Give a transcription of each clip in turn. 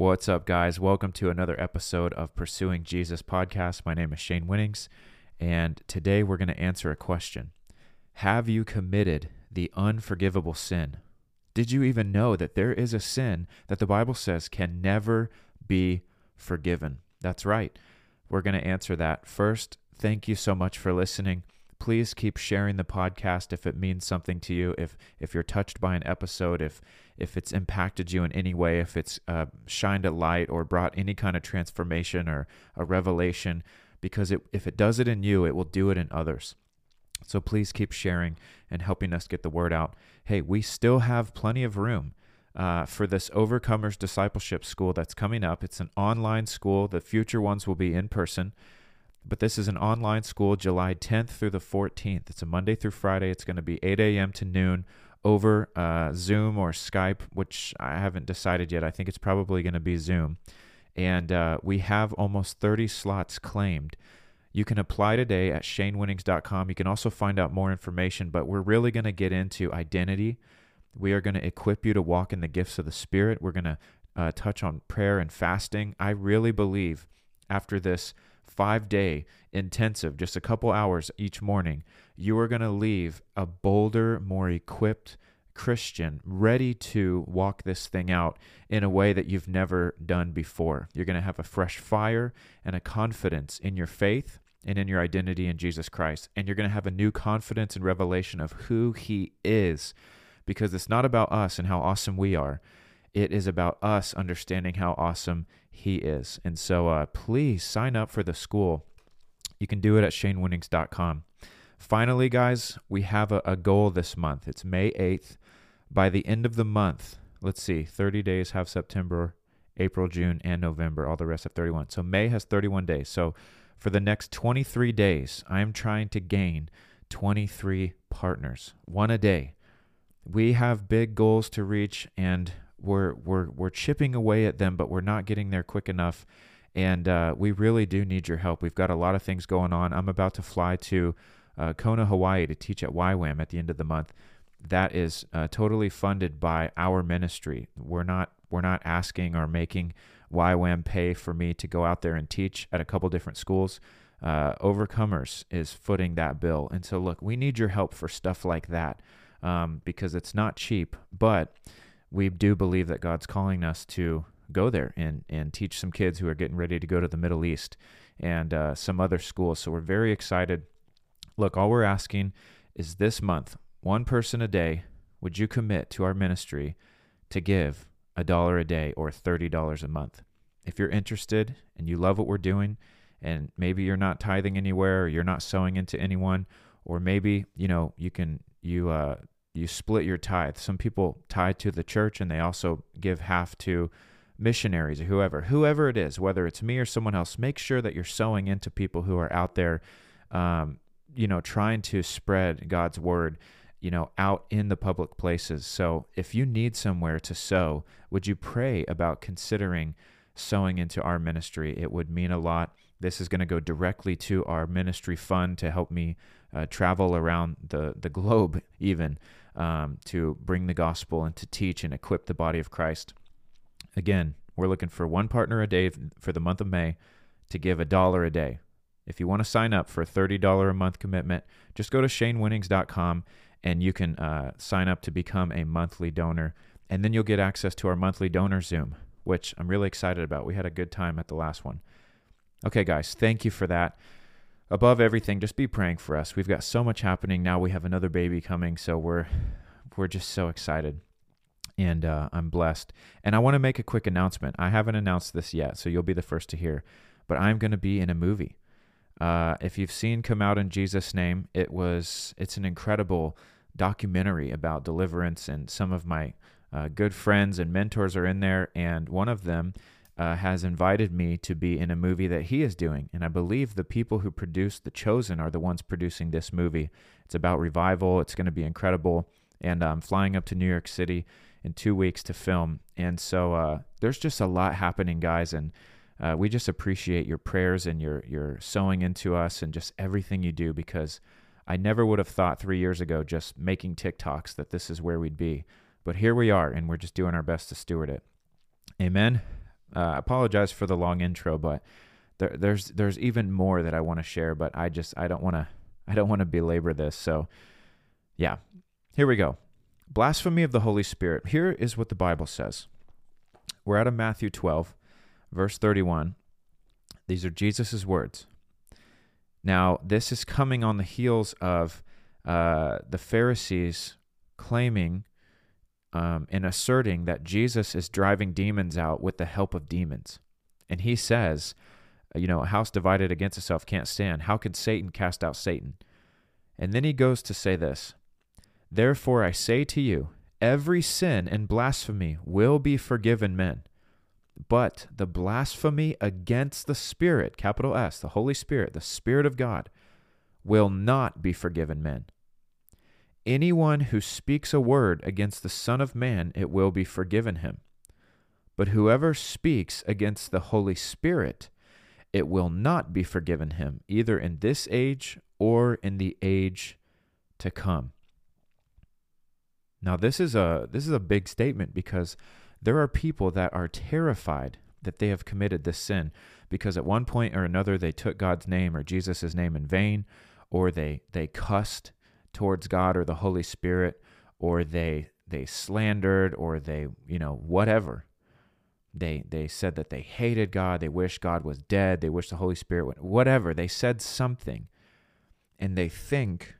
What's up, guys? Welcome to another episode of Pursuing Jesus podcast. My name is Shane Winnings, and today we're going to answer a question Have you committed the unforgivable sin? Did you even know that there is a sin that the Bible says can never be forgiven? That's right. We're going to answer that. First, thank you so much for listening please keep sharing the podcast if it means something to you if if you're touched by an episode if if it's impacted you in any way if it's uh, shined a light or brought any kind of transformation or a revelation because it, if it does it in you it will do it in others. So please keep sharing and helping us get the word out. Hey we still have plenty of room uh, for this overcomers discipleship school that's coming up. It's an online school. The future ones will be in person but this is an online school, July 10th through the 14th. It's a Monday through Friday. It's going to be 8 a.m. to noon over uh, Zoom or Skype, which I haven't decided yet. I think it's probably going to be Zoom. And uh, we have almost 30 slots claimed. You can apply today at shanewinnings.com. You can also find out more information, but we're really going to get into identity. We are going to equip you to walk in the gifts of the Spirit. We're going to uh, touch on prayer and fasting. I really believe after this five day intensive, just a couple hours each morning, you are going to leave a bolder, more equipped Christian ready to walk this thing out in a way that you've never done before. You're going to have a fresh fire and a confidence in your faith and in your identity in Jesus Christ. And you're going to have a new confidence and revelation of who He is because it's not about us and how awesome we are. It is about us understanding how awesome he is. And so uh, please sign up for the school. You can do it at shanewinnings.com. Finally, guys, we have a, a goal this month. It's May 8th. By the end of the month, let's see, 30 days have September, April, June, and November. All the rest have 31. So May has 31 days. So for the next 23 days, I'm trying to gain 23 partners, one a day. We have big goals to reach, and we're we're we're chipping away at them, but we're not getting there quick enough. And uh, we really do need your help. We've got a lot of things going on. I'm about to fly to uh, Kona, Hawaii, to teach at YWAM at the end of the month. That is uh, totally funded by our ministry. We're not we're not asking or making YWAM pay for me to go out there and teach at a couple different schools. Uh, Overcomers is footing that bill. And so, look, we need your help for stuff like that um, because it's not cheap, but we do believe that God's calling us to go there and, and teach some kids who are getting ready to go to the Middle East and uh, some other schools. So we're very excited. Look, all we're asking is this month, one person a day, would you commit to our ministry to give a dollar a day or $30 a month? If you're interested and you love what we're doing, and maybe you're not tithing anywhere or you're not sowing into anyone, or maybe, you know, you can, you, uh, you split your tithe. Some people tithe to the church and they also give half to missionaries or whoever, whoever it is, whether it's me or someone else. Make sure that you're sowing into people who are out there, um, you know, trying to spread God's word, you know, out in the public places. So if you need somewhere to sow, would you pray about considering sowing into our ministry? It would mean a lot. This is going to go directly to our ministry fund to help me uh, travel around the, the globe, even um, to bring the gospel and to teach and equip the body of Christ. Again, we're looking for one partner a day for the month of May to give a dollar a day. If you want to sign up for a $30 a month commitment, just go to shanewinnings.com and you can uh, sign up to become a monthly donor. And then you'll get access to our monthly donor Zoom, which I'm really excited about. We had a good time at the last one. Okay, guys, thank you for that above everything, just be praying for us. We've got so much happening now. We have another baby coming, so we're we're just so excited, and uh, I'm blessed. And I want to make a quick announcement. I haven't announced this yet, so you'll be the first to hear. But I'm going to be in a movie. Uh, if you've seen "Come Out in Jesus' Name," it was it's an incredible documentary about deliverance, and some of my uh, good friends and mentors are in there, and one of them uh, has invited me to be in a movie that he is doing. And I believe the people who produced The Chosen are the ones producing this movie. It's about revival, it's going to be incredible. And I'm flying up to New York City in two weeks to film. And so uh, there's just a lot happening, guys. And uh, we just appreciate your prayers and your, your sowing into us and just everything you do because I never would have thought three years ago, just making TikToks, that this is where we'd be. But here we are, and we're just doing our best to steward it. Amen. Uh, I apologize for the long intro, but there, there's there's even more that I want to share, but I just I don't want to I don't want to belabor this. So, yeah, here we go. Blasphemy of the Holy Spirit. Here is what the Bible says. We're out of Matthew 12, verse 31. These are Jesus' words. Now, this is coming on the heels of uh, the Pharisees claiming um, asserting that Jesus is driving demons out with the help of demons. And he says, you know, a house divided against itself can't stand. How could Satan cast out Satan? And then he goes to say this Therefore I say to you, every sin and blasphemy will be forgiven men. But the blasphemy against the Spirit, capital S, the Holy Spirit, the Spirit of God, will not be forgiven men. Anyone who speaks a word against the Son of Man, it will be forgiven him. But whoever speaks against the Holy Spirit, it will not be forgiven him, either in this age or in the age to come. Now this is a this is a big statement because there are people that are terrified that they have committed this sin because at one point or another they took God's name or Jesus' name in vain or they they cussed towards God or the Holy Spirit or they they slandered or they you know whatever they they said that they hated God they wished God was dead they wished the Holy Spirit went whatever they said something and they think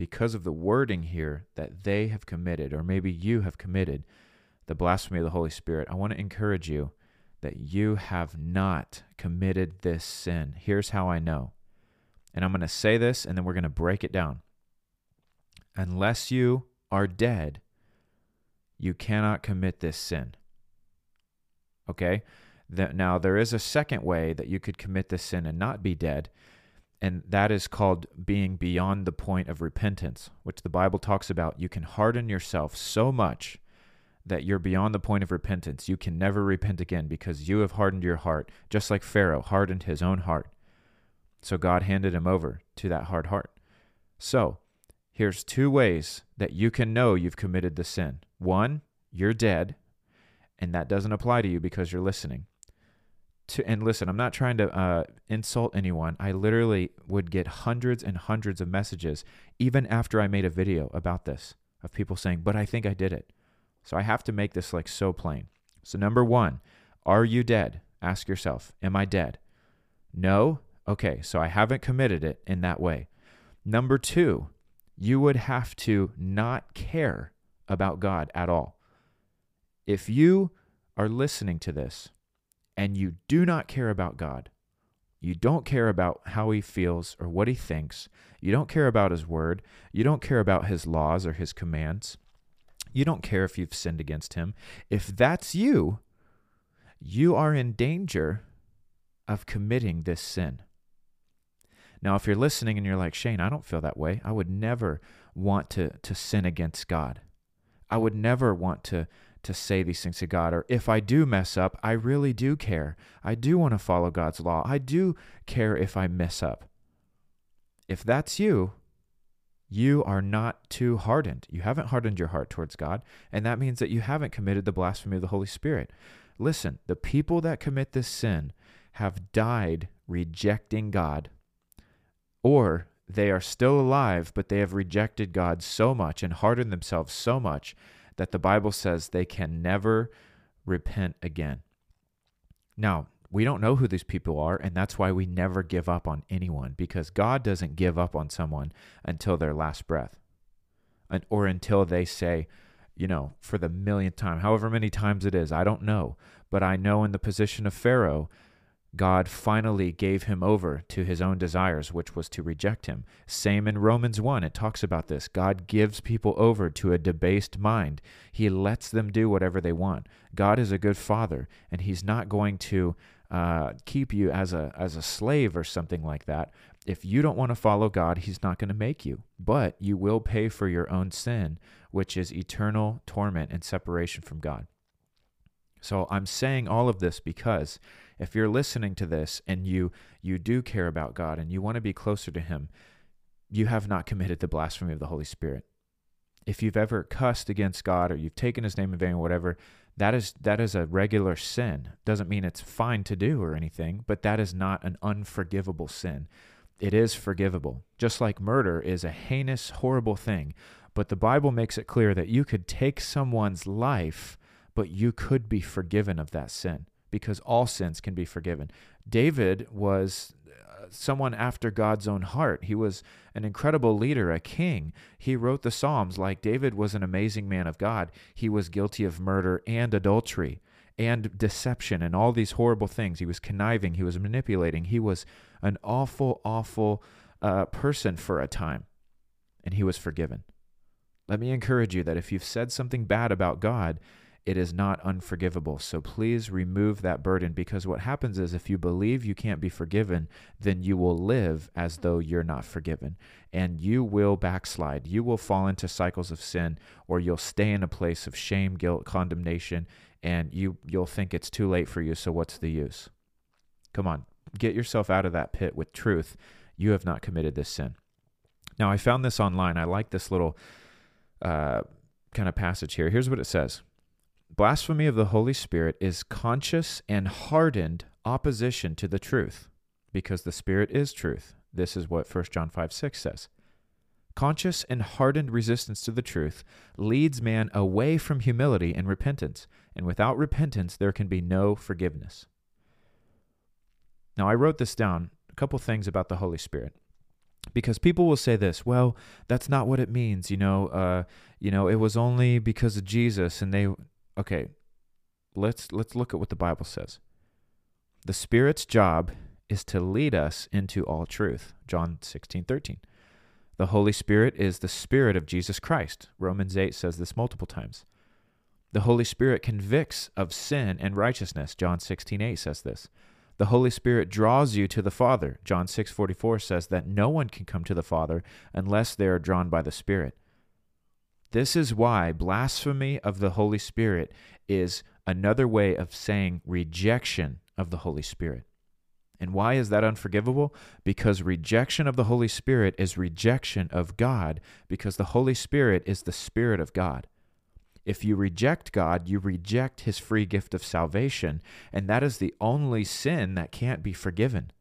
because of the wording here that they have committed, or maybe you have committed, the blasphemy of the Holy Spirit, I want to encourage you that you have not committed this sin. Here's how I know. And I'm going to say this and then we're going to break it down. Unless you are dead, you cannot commit this sin. Okay? now, there is a second way that you could commit this sin and not be dead, and that is called being beyond the point of repentance, which the Bible talks about. You can harden yourself so much that you're beyond the point of repentance. You can never repent again because you have hardened your heart, just like Pharaoh hardened his own heart. So God handed him over to that hard heart. So here's two ways that you can know you've committed the sin. One, you're dead, and that doesn't apply to you because you're listening. To and listen i'm not trying to uh, insult anyone. I literally would get hundreds and hundreds of messages even after i made a video about this of people saying but i think i did it. So i have to make this like so plain. So number one are you dead? Ask yourself am i dead? No? Okay so i haven't committed it in that way. Number two you would have to not care about god at all if you are listening to this and you do not care about God, you don't care about how he feels or what he thinks, you don't care about his word, you don't care about his laws or his commands, you don't care if you've sinned against him, if that's you, you are in danger of committing this sin. Now, if you're listening and you're like, Shane, I don't feel that way. I would never want to, to sin against God. I would never want to to say these things to God. Or if I do mess up, I really do care. I do want to follow God's law. I do care if I mess up. If that's you, you are not too hardened. You haven't hardened your heart towards God, and that means that you haven't committed the blasphemy of the Holy Spirit. Listen, the people that commit this sin have died rejecting God, or they are still alive, but they have rejected God so much and hardened themselves so much that the Bible says they can never repent again. Now, we don't know who these people are, and that's why we never give up on anyone because God doesn't give up on someone until their last breath and, or until they say, you know, for the millionth time, however many times it is, I don't know. But I know in the position of Pharaoh, God finally gave him over to his own desires, which was to reject him. Same in Romans 1, it talks about this. God gives people over to a debased mind, He lets them do whatever they want. God is a good father, and He's not going to uh, keep you as a, as a slave or something like that. If you don't want to follow God, He's not going to make you, but you will pay for your own sin, which is eternal torment and separation from God. So I'm saying all of this because if you're listening to this and you you do care about God and you want to be closer to him, you have not committed the blasphemy of the Holy Spirit. If you've ever cussed against God or you've taken his name in vain or whatever, That is that is a regular sin. Doesn't mean it's fine to do or anything, but that is not an unforgivable sin. It is forgivable. Just like murder is a heinous, horrible thing, but the Bible makes it clear that you could take someone's life, but you could be forgiven of that sin because all sins can be forgiven. David was uh, someone after God's own heart. He was an incredible leader, a king. He wrote the Psalms like David was an amazing man of God. He was guilty of murder and adultery and deception and all these horrible things. He was conniving, he was manipulating, he was an awful, awful uh, person for a time, and he was forgiven. Let me encourage you that if you've said something bad about God, it is not unforgivable. So please remove that burden because what happens is if you believe you can't be forgiven, then you will live as though you're not forgiven and you will backslide. You will fall into cycles of sin or you'll stay in a place of shame, guilt, condemnation and you you'll think it's too late for you, so what's the use? Come on, get yourself out of that pit with truth. You have not committed this sin. Now, I found this online. I like this little uh, kind of passage here. Here's what it says Blasphemy of the Holy Spirit is conscious and hardened opposition to the truth, because the Spirit is truth. This is what 1 John 5 6 says. Conscious and hardened resistance to the truth leads man away from humility and repentance, and without repentance, there can be no forgiveness. Now, I wrote this down, a couple things about the Holy Spirit because people will say this well that's not what it means you know uh you know it was only because of jesus and they okay let's let's look at what the bible says. The spirit's job is to lead us into all truth. John 16 13 the holy spirit is the spirit of jesus christ. Romans 8 says this multiple times. The holy spirit convicts of sin and righteousness. John 16 8 says this. The Holy Spirit draws you to the Father. John 6:44 says that no one can come to the Father unless they are drawn by the Spirit. This is why blasphemy of the Holy Spirit is another way of saying rejection of the Holy Spirit. And why is that unforgivable? Because rejection of the Holy Spirit is rejection of God, because the Holy Spirit is the Spirit of God. If you reject God, you reject his free gift of salvation, and that is the only sin that can't be forgiven.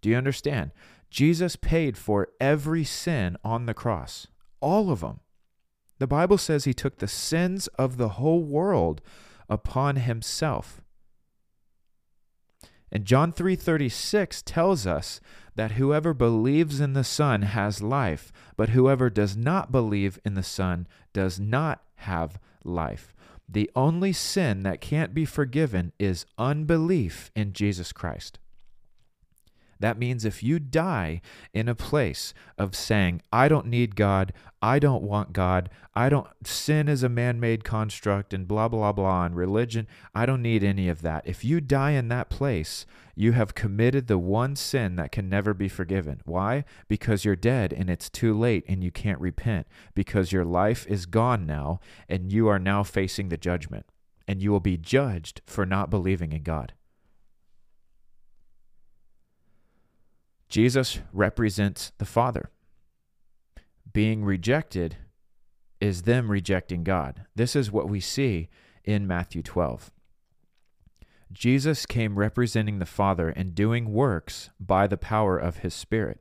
Do you understand? Jesus paid for every sin on the cross, all of them. The Bible says he took the sins of the whole world upon himself. And John 3:36 tells us that whoever believes in the Son has life, but whoever does not believe in the Son does not have life. The only sin that can't be forgiven is unbelief in Jesus Christ. That means if you die in a place of saying, I don't need God, I don't want God, I don't, sin is a man made construct and blah, blah, blah, and religion, I don't need any of that. If you die in that place, you have committed the one sin that can never be forgiven. Why? Because you're dead and it's too late and you can't repent, because your life is gone now and you are now facing the judgment, and you will be judged for not believing in God. Jesus represents the Father. Being rejected is them rejecting God. This is what we see in Matthew 12. Jesus came representing the Father and doing works by the power of his Spirit.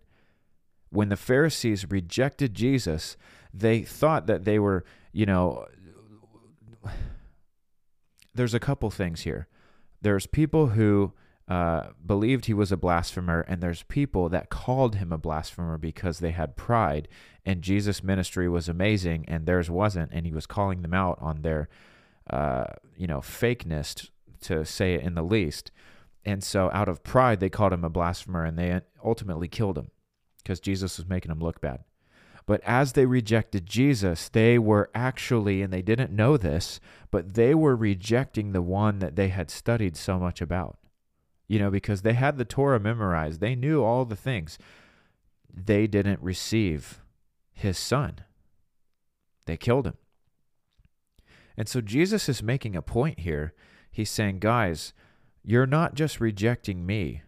When the Pharisees rejected Jesus, they thought that they were, you know, there's a couple things here. There's people who uh, believed he was a blasphemer, and there's people that called him a blasphemer because they had pride, and Jesus' ministry was amazing, and theirs wasn't, and he was calling them out on their, uh, you know, fakeness, to say it in the least. And so, out of pride, they called him a blasphemer, and they ultimately killed him because Jesus was making them look bad. But as they rejected Jesus, they were actually, and they didn't know this, but they were rejecting the one that they had studied so much about you know, because they had the Torah memorized. They knew all the things. They didn't receive his son, they killed him. And so Jesus is making a point here. He's saying, guys, you're not just rejecting me,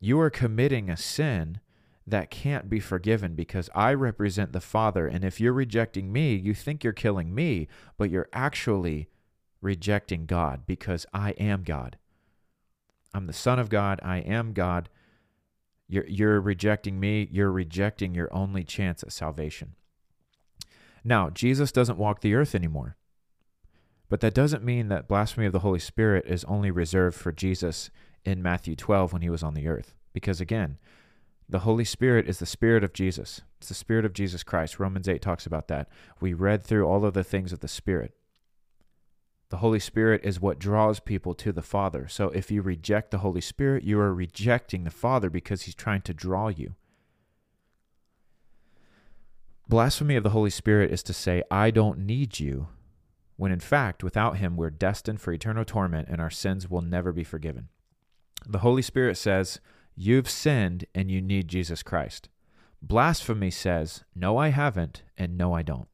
you are committing a sin that can't be forgiven because I represent the Father. And if you're rejecting me, you think you're killing me, but you're actually rejecting God because I am God. I'm the Son of God. I am God. You're, you're rejecting me. You're rejecting your only chance at salvation. Now, Jesus doesn't walk the earth anymore. But that doesn't mean that blasphemy of the Holy Spirit is only reserved for Jesus in Matthew 12 when he was on the earth. Because again, the Holy Spirit is the Spirit of Jesus. It's the Spirit of Jesus Christ. Romans 8 talks about that. We read through all of the things of the Spirit. The Holy Spirit is what draws people to the Father. So if you reject the Holy Spirit, you are rejecting the Father because he's trying to draw you. Blasphemy of the Holy Spirit is to say, I don't need you, when in fact, without him, we're destined for eternal torment and our sins will never be forgiven. The Holy Spirit says, You've sinned and you need Jesus Christ. Blasphemy says, No, I haven't, and no, I don't.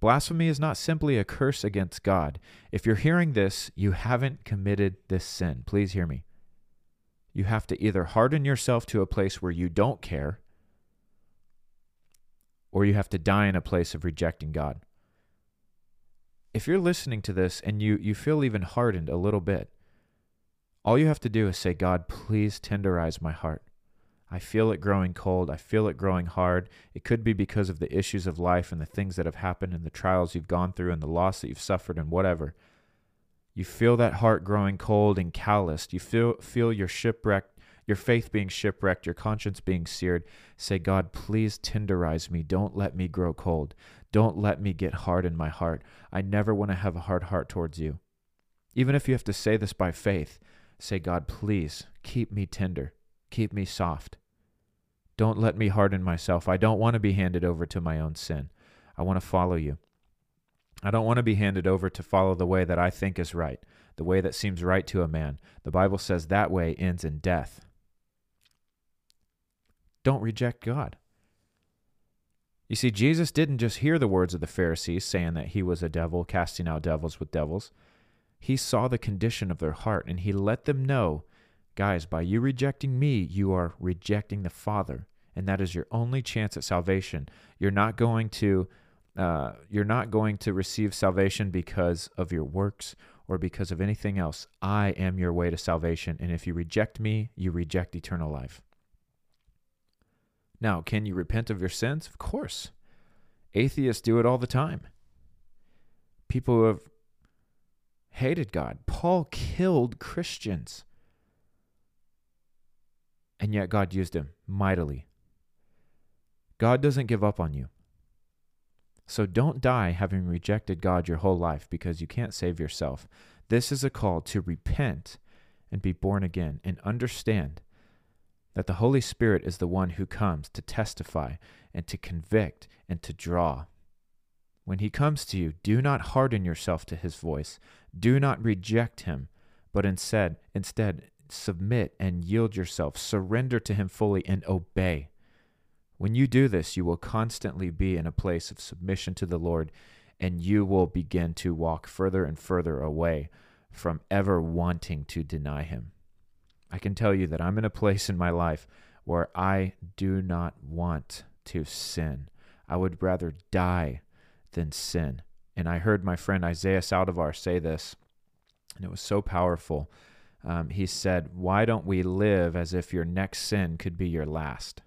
Blasphemy is not simply a curse against God. If you're hearing this, you haven't committed this sin. Please hear me. You have to either harden yourself to a place where you don't care, or you have to die in a place of rejecting God. If you're listening to this and you, you feel even hardened a little bit, all you have to do is say, God, please tenderize my heart. I feel it growing cold. I feel it growing hard. It could be because of the issues of life and the things that have happened and the trials you've gone through and the loss that you've suffered and whatever. You feel that heart growing cold and calloused. You feel feel your shipwrecked, your faith being shipwrecked, your conscience being seared. Say, God, please tenderize me. Don't let me grow cold. Don't let me get hard in my heart. I never want to have a hard heart towards you. Even if you have to say this by faith, Say, God, please keep me tender, keep me soft. Don't let me harden myself. I don't want to be handed over to my own sin. I want to follow you. I don't want to be handed over to follow the way that I think is right, the way that seems right to a man. The Bible says that way ends in death. Don't reject God. You see, Jesus didn't just hear the words of the Pharisees saying that he was a devil casting out devils with devils. He saw the condition of their heart and he let them know guys, by you rejecting me, you are rejecting the Father. And that is your only chance at salvation. You're not going to. Uh, you're not going to receive salvation because of your works or because of anything else. I am your way to salvation. And if you reject me, you reject eternal life. Now, can you repent of your sins? Of course. Atheists do it all the time. People who have hated God. Paul killed Christians. And yet God used him mightily. God doesn't give up on you. So don't die having rejected God your whole life because you can't save yourself. This is a call to repent and be born again and understand that the Holy Spirit is the one who comes to testify and to convict and to draw. When he comes to you, do not harden yourself to his voice. Do not reject him, but instead, instead submit and yield yourself, surrender to him fully and obey. When you do this, you will constantly be in a place of submission to the Lord, and you will begin to walk further and further away from ever wanting to deny him. I can tell you that I'm in a place in my life where I do not want to sin. I would rather die than sin. And I heard my friend Isaiah Saldivar say this, and it was so powerful. Um, he said, Why don't we live as if your next sin could be your last?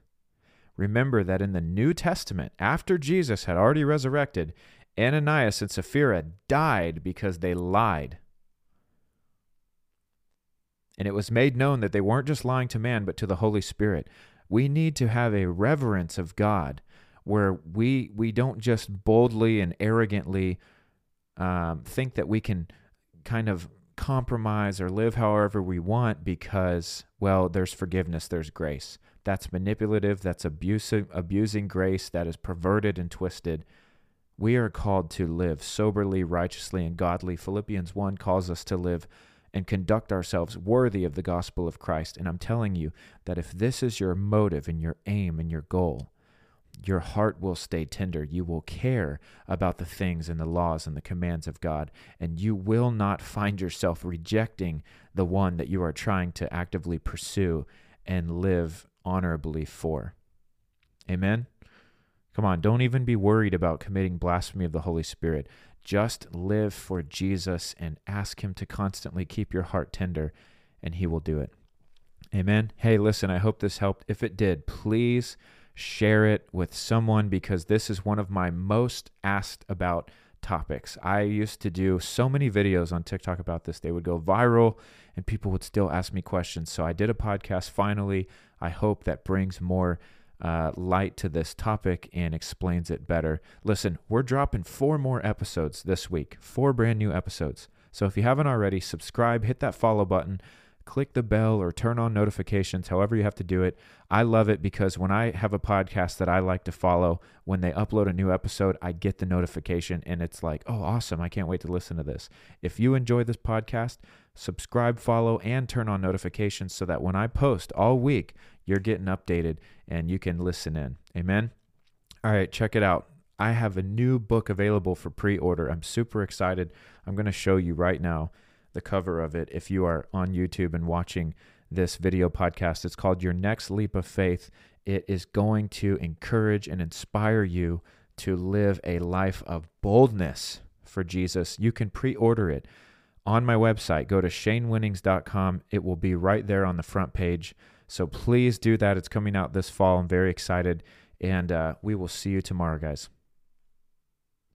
Remember that in the New Testament, after Jesus had already resurrected, Ananias and Sapphira died because they lied. And it was made known that they weren't just lying to man, but to the Holy Spirit. We need to have a reverence of God where we we don't just boldly and arrogantly um, think that we can kind of compromise or live however we want because well there's forgiveness there's grace. That's manipulative that's abusive abusing grace that is perverted and twisted. We are called to live soberly righteously and godly. Philippians 1 calls us to live and conduct ourselves worthy of the gospel of christ. And i'm telling you that if this is your motive and your aim and your goal your heart will stay tender. You will care about the things and the laws and the commands of God, and you will not find yourself rejecting the one that you are trying to actively pursue and live honorably for. Amen. Come on, don't even be worried about committing blasphemy of the Holy Spirit. Just live for Jesus and ask Him to constantly keep your heart tender, and He will do it. Amen. Hey, listen, I hope this helped. If it did, please share it with someone because this is one of my most asked about topics. I used to do so many videos on TikTok about this. They would go viral and people would still ask me questions. So I did a podcast finally. I hope that brings more uh, light to this topic and explains it better. Listen, we're dropping four more episodes this week, four brand new episodes. So if you haven't already, subscribe, hit that follow button click the bell or turn on notifications, however you have to do it. I love it because when I have a podcast that I like to follow, when they upload a new episode, I get the notification and it's like, oh, awesome. I can't wait to listen to this. If you enjoy this podcast, subscribe, follow, and turn on notifications so that when I post all week, you're getting updated and you can listen in. Amen. All right, check it out. I have a new book available for pre order. I'm super excited. I'm going to show you right now the cover of it if you are on YouTube and watching this video podcast. It's called Your Next Leap of Faith. It is going to encourage and inspire you to live a life of boldness for Jesus. You can pre order it on my website. Go to shanewinnings.com. It will be right there on the front page. So please do that. It's coming out this fall. I'm very excited. And uh, we will see you tomorrow, guys.